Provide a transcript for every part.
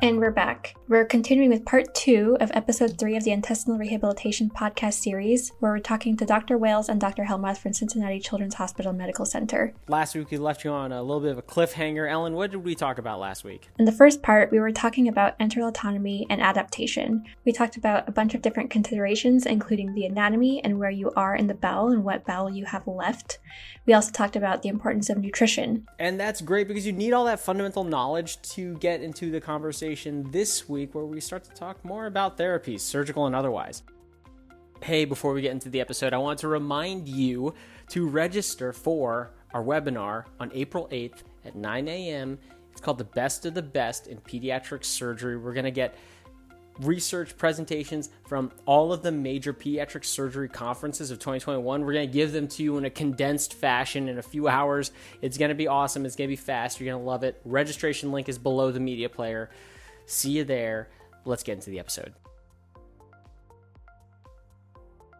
And we're back. We're continuing with part two of episode three of the Intestinal Rehabilitation podcast series, where we're talking to Dr. Wales and Dr. Helmrath from Cincinnati Children's Hospital Medical Center. Last week, we left you on a little bit of a cliffhanger. Ellen, what did we talk about last week? In the first part, we were talking about enteral autonomy and adaptation. We talked about a bunch of different considerations, including the anatomy and where you are in the bowel and what bowel you have left. We also talked about the importance of nutrition. And that's great because you need all that fundamental knowledge to get into the conversation this week where we start to talk more about therapies, surgical and otherwise. Hey, before we get into the episode, I want to remind you to register for our webinar on April 8th at 9 a.m. It's called The Best of the Best in Pediatric Surgery. We're going to get research presentations from all of the major pediatric surgery conferences of 2021. We're going to give them to you in a condensed fashion in a few hours. It's going to be awesome. It's going to be fast. You're going to love it. Registration link is below the media player. See you there. Let's get into the episode.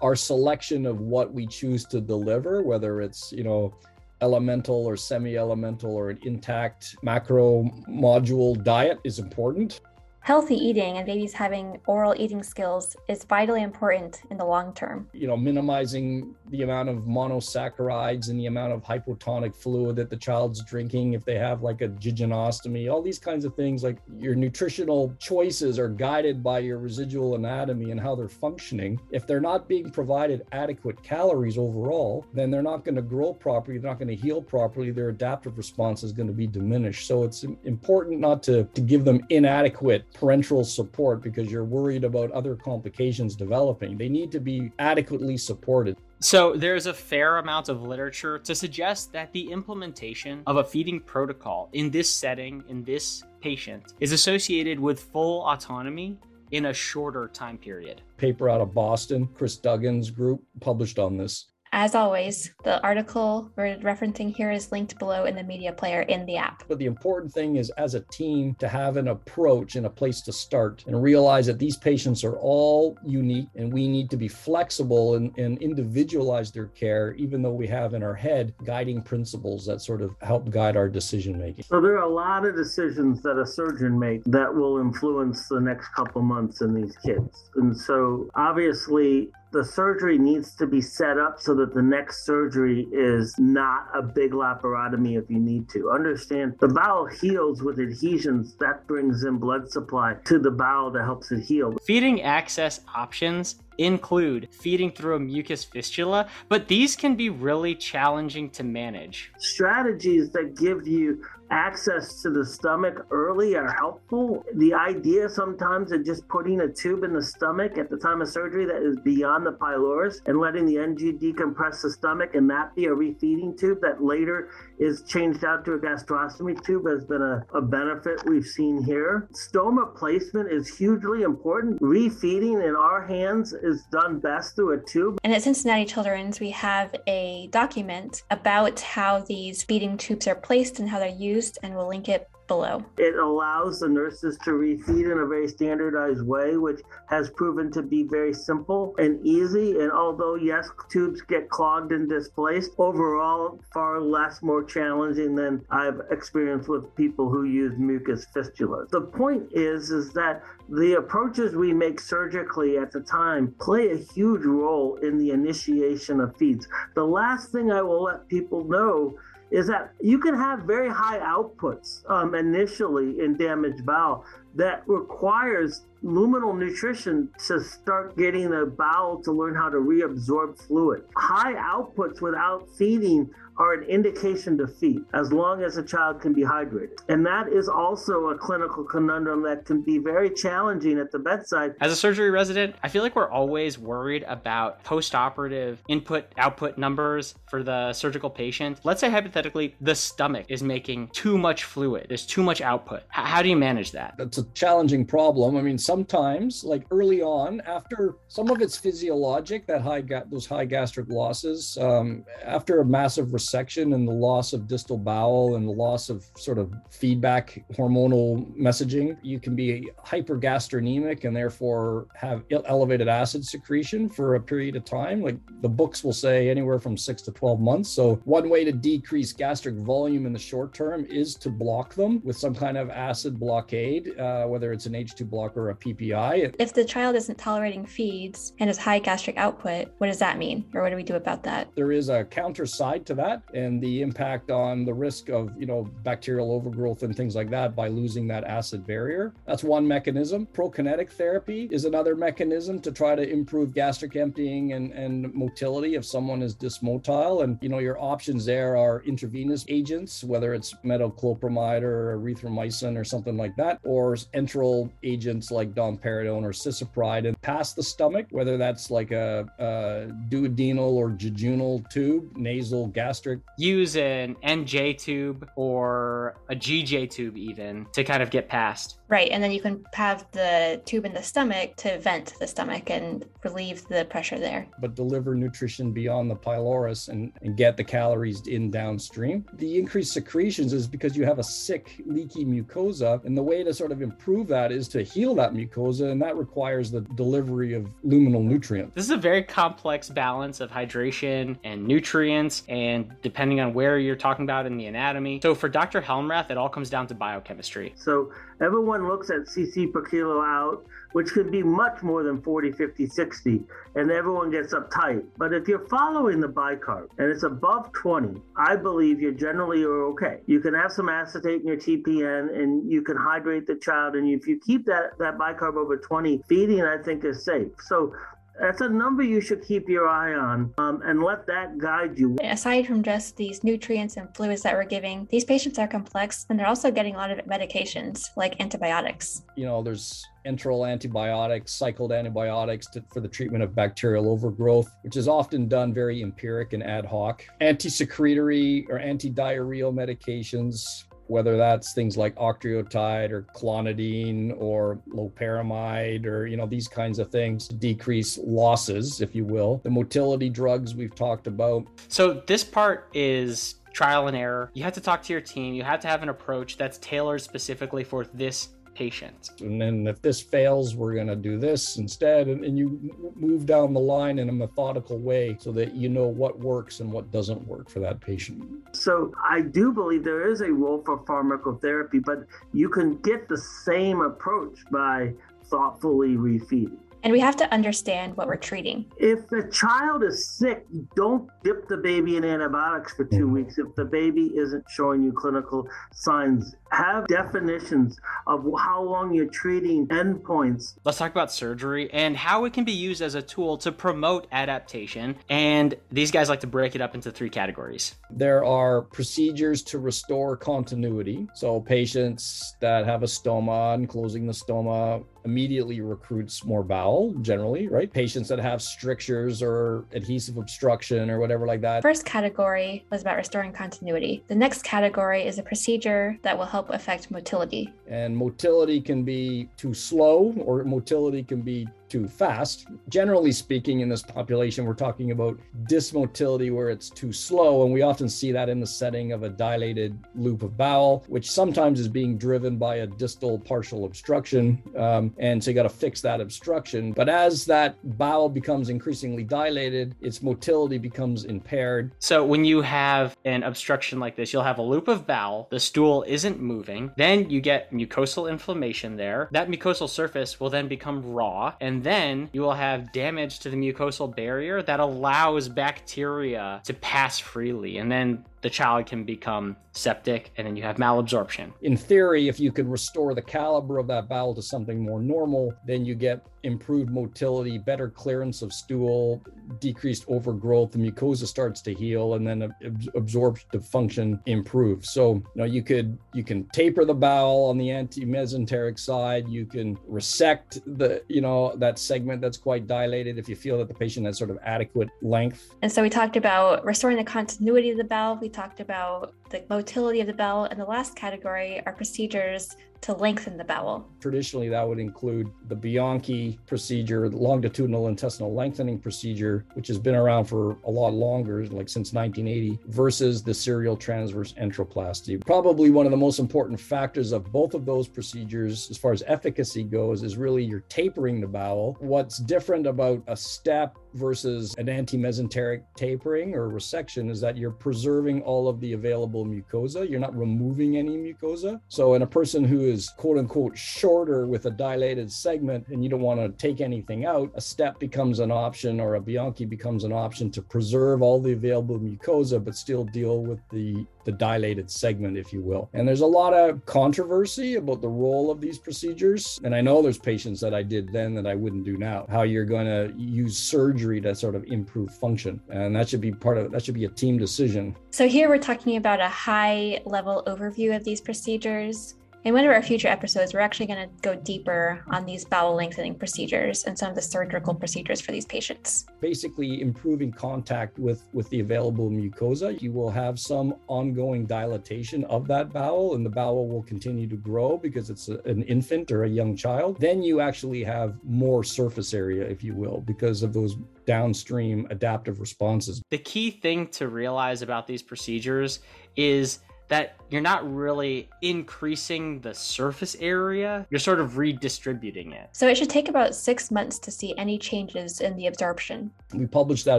Our selection of what we choose to deliver, whether it's, you know, elemental or semi elemental or an intact macro module diet, is important. Healthy eating and babies having oral eating skills is vitally important in the long term. You know, minimizing the amount of monosaccharides and the amount of hypotonic fluid that the child's drinking if they have like a jejunostomy, all these kinds of things. Like your nutritional choices are guided by your residual anatomy and how they're functioning. If they're not being provided adequate calories overall, then they're not going to grow properly, they're not going to heal properly, their adaptive response is going to be diminished. So it's important not to, to give them inadequate parenteral support because you're worried about other complications developing. They need to be adequately supported. So, there's a fair amount of literature to suggest that the implementation of a feeding protocol in this setting, in this patient, is associated with full autonomy in a shorter time period. Paper out of Boston, Chris Duggan's group published on this. As always, the article we're referencing here is linked below in the media player in the app. But the important thing is, as a team, to have an approach and a place to start and realize that these patients are all unique and we need to be flexible and, and individualize their care, even though we have in our head guiding principles that sort of help guide our decision making. So, there are a lot of decisions that a surgeon makes that will influence the next couple months in these kids. And so, obviously, the surgery needs to be set up so that the next surgery is not a big laparotomy if you need to. Understand the bowel heals with adhesions, that brings in blood supply to the bowel that helps it heal. Feeding access options include feeding through a mucus fistula, but these can be really challenging to manage. Strategies that give you access to the stomach early are helpful. The idea sometimes of just putting a tube in the stomach at the time of surgery that is beyond the pylorus and letting the NG decompress the stomach and that be a refeeding tube that later is changed out to a gastrostomy tube has been a, a benefit we've seen here. Stoma placement is hugely important. Refeeding in our hands is done best through a tube. And at Cincinnati Children's, we have a document about how these feeding tubes are placed and how they're used, and we'll link it below. It allows the nurses to refeed in a very standardized way, which has proven to be very simple and easy. And although, yes, tubes get clogged and displaced, overall, far less more challenging than I've experienced with people who use mucus fistulas. The point is, is that the approaches we make surgically at the time play a huge role in the initiation of feeds. The last thing I will let people know is that you can have very high outputs um, initially in damaged bowel that requires luminal nutrition to start getting the bowel to learn how to reabsorb fluid. High outputs without feeding are an indication to feed as long as a child can be hydrated. And that is also a clinical conundrum that can be very challenging at the bedside. As a surgery resident, I feel like we're always worried about post-operative input output numbers for the surgical patient. Let's say hypothetically the stomach is making too much fluid. There's too much output. H- how do you manage that? That's a challenging problem. I mean, sometimes like early on after some of it's physiologic that high ga- those high gastric losses um, after a massive resection and the loss of distal bowel and the loss of sort of feedback hormonal messaging, you can be hypergastrinemic and therefore have elevated acid secretion for a period of time. Like the books will say anywhere from six to 12 months. So, one way to decrease gastric volume in the short term is to block them with some kind of acid blockade. Uh, uh, whether it's an H2 blocker or a PPI. If the child isn't tolerating feeds and has high gastric output, what does that mean? Or what do we do about that? There is a counter side to that and the impact on the risk of, you know, bacterial overgrowth and things like that by losing that acid barrier. That's one mechanism. Prokinetic therapy is another mechanism to try to improve gastric emptying and, and motility if someone is dysmotile. And, you know, your options there are intravenous agents, whether it's metoclopramide or erythromycin or something like that, or enteral agents like domperidone or cisapride and past the stomach, whether that's like a, a duodenal or jejunal tube, nasal, gastric. Use an NJ tube or a GJ tube even to kind of get past. Right, and then you can have the tube in the stomach to vent the stomach and relieve the pressure there. But deliver nutrition beyond the pylorus and, and get the calories in downstream. The increased secretions is because you have a sick, leaky mucosa. And the way to sort of improve that is to heal that mucosa, and that requires the delivery of luminal nutrients. This is a very complex balance of hydration and nutrients, and depending on where you're talking about in the anatomy. So for Dr. Helmrath, it all comes down to biochemistry. So everyone looks at cc per kilo out which can be much more than 40 50 60 and everyone gets uptight but if you're following the bicarb and it's above 20 i believe you generally are okay you can have some acetate in your tpn and you can hydrate the child and if you keep that that bicarb over 20 feeding i think is safe so that's a number you should keep your eye on um, and let that guide you. Aside from just these nutrients and fluids that we're giving, these patients are complex and they're also getting a lot of medications like antibiotics. You know, there's enteral antibiotics, cycled antibiotics to, for the treatment of bacterial overgrowth, which is often done very empiric and ad hoc. Anti-secretory or anti-diarrheal medications, whether that's things like octreotide or clonidine or loperamide or you know these kinds of things to decrease losses if you will. The motility drugs we've talked about. So this part is trial and error. You have to talk to your team. You have to have an approach that's tailored specifically for this patient. And then if this fails, we're going to do this instead. And, and, you move down the line in a methodical way so that you know what works and what doesn't work for that patient. So I do believe there is a role for pharmacotherapy, but you can get the same approach by thoughtfully refeeding. And we have to understand what we're treating. If the child is sick, don't dip the baby in antibiotics for 2 mm-hmm. weeks if the baby isn't showing you clinical signs. Have definitions of how long you're treating endpoints. Let's talk about surgery and how it can be used as a tool to promote adaptation. And these guys like to break it up into three categories. There are procedures to restore continuity. So, patients that have a stoma and closing the stoma immediately recruits more bowel generally, right? Patients that have strictures or adhesive obstruction or whatever like that. First category was about restoring continuity. The next category is a procedure that will help affect motility. And motility can be too slow or motility can be too fast. Generally speaking, in this population, we're talking about dysmotility where it's too slow. And we often see that in the setting of a dilated loop of bowel, which sometimes is being driven by a distal partial obstruction. Um, and so you got to fix that obstruction. But as that bowel becomes increasingly dilated, its motility becomes impaired. So when you have an obstruction like this, you'll have a loop of bowel, the stool isn't moving, then you get mucosal inflammation there. That mucosal surface will then become raw and then you will have damage to the mucosal barrier that allows bacteria to pass freely. And then the child can become septic and then you have malabsorption. In theory, if you could restore the caliber of that bowel to something more normal, then you get improved motility, better clearance of stool, decreased overgrowth, the mucosa starts to heal and then absorptive function improves. So, you know, you could you can taper the bowel on the anti-mesenteric side, you can resect the, you know, that segment that's quite dilated if you feel that the patient has sort of adequate length. And so we talked about restoring the continuity of the bowel. We talked about the motility of the bowel. And the last category are procedures to lengthen the bowel. Traditionally, that would include the Bianchi procedure, the longitudinal intestinal lengthening procedure, which has been around for a lot longer, like since 1980, versus the serial transverse enteroplasty. Probably one of the most important factors of both of those procedures, as far as efficacy goes, is really you're tapering the bowel. What's different about a step versus an anti-mesenteric tapering or resection is that you're preserving all of the available mucosa. You're not removing any mucosa. So in a person who is quote unquote shorter with a dilated segment and you don't want to take anything out, a step becomes an option or a Bianchi becomes an option to preserve all the available mucosa but still deal with the the dilated segment, if you will. And there's a lot of controversy about the role of these procedures. And I know there's patients that I did then that I wouldn't do now, how you're going to use surgery to sort of improve function. And that should be part of that should be a team decision. So here we're talking about a high level overview of these procedures. In one of our future episodes, we're actually going to go deeper on these bowel lengthening procedures and some of the surgical procedures for these patients. Basically, improving contact with, with the available mucosa. You will have some ongoing dilatation of that bowel, and the bowel will continue to grow because it's a, an infant or a young child. Then you actually have more surface area, if you will, because of those downstream adaptive responses. The key thing to realize about these procedures is that you're not really increasing the surface area, you're sort of redistributing it. So it should take about six months to see any changes in the absorption. We published that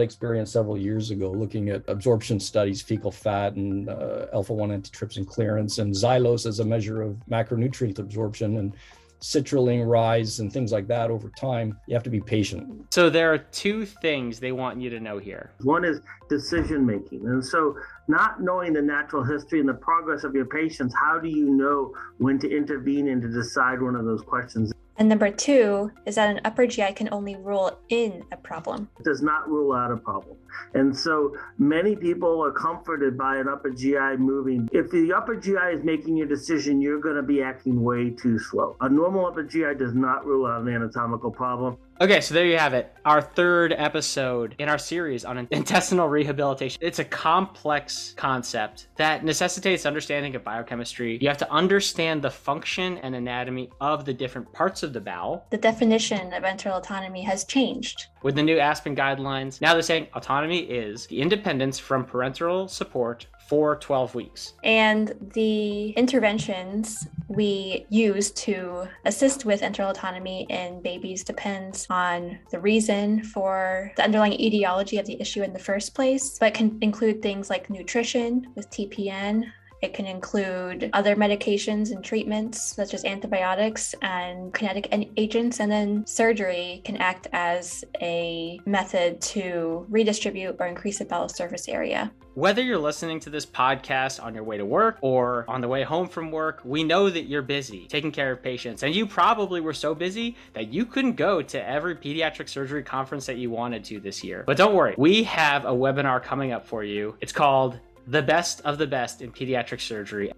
experience several years ago, looking at absorption studies, fecal fat and uh, alpha 1 antitrypsin clearance, and xylose as a measure of macronutrient absorption. And citrulline rise and things like that over time, you have to be patient. So there are two things they want you to know here. One is decision making. And so not knowing the natural history and the progress of your patients, how do you know when to intervene and to decide one of those questions? And number two is that an upper GI can only rule in a problem. It does not rule out a problem. And so many people are comforted by an upper GI moving. If the upper GI is making your decision, you're going to be acting way too slow. A normal upper GI does not rule out an anatomical problem. Okay, so there you have it. Our third episode in our series on intestinal rehabilitation. It's a complex concept that necessitates understanding of biochemistry. You have to understand the function and anatomy of the different parts of the bowel. The definition of enteral autonomy has changed. With the new ASPEN guidelines, now they're saying autonomy is the independence from parenteral support for 12 weeks. And the interventions we use to assist with enteral autonomy in babies depends on the reason for the underlying etiology of the issue in the first place, but can include things like nutrition with TPN, it can include other medications and treatments, such as antibiotics and kinetic agents. And then surgery can act as a method to redistribute or increase the bowel surface area. Whether you're listening to this podcast on your way to work or on the way home from work, we know that you're busy taking care of patients. And you probably were so busy that you couldn't go to every pediatric surgery conference that you wanted to this year. But don't worry, we have a webinar coming up for you. It's called the best of the best in pediatric surgery.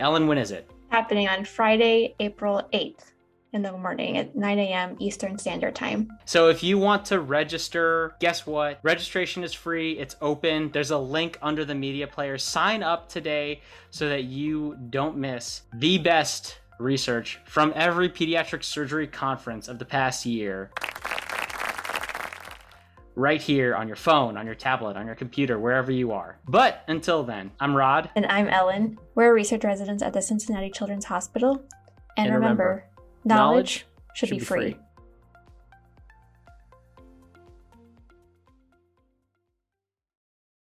Ellen, when is it? Happening on Friday, April 8th in the morning at 9 a.m. Eastern Standard Time. So if you want to register, guess what? Registration is free, it's open. There's a link under the media player. Sign up today so that you don't miss the best research from every pediatric surgery conference of the past year right here on your phone, on your tablet, on your computer, wherever you are. But until then, I'm Rod. And I'm Ellen. We're research residents at the Cincinnati Children's Hospital. And, and remember, remember, knowledge, should, should be, be free. free.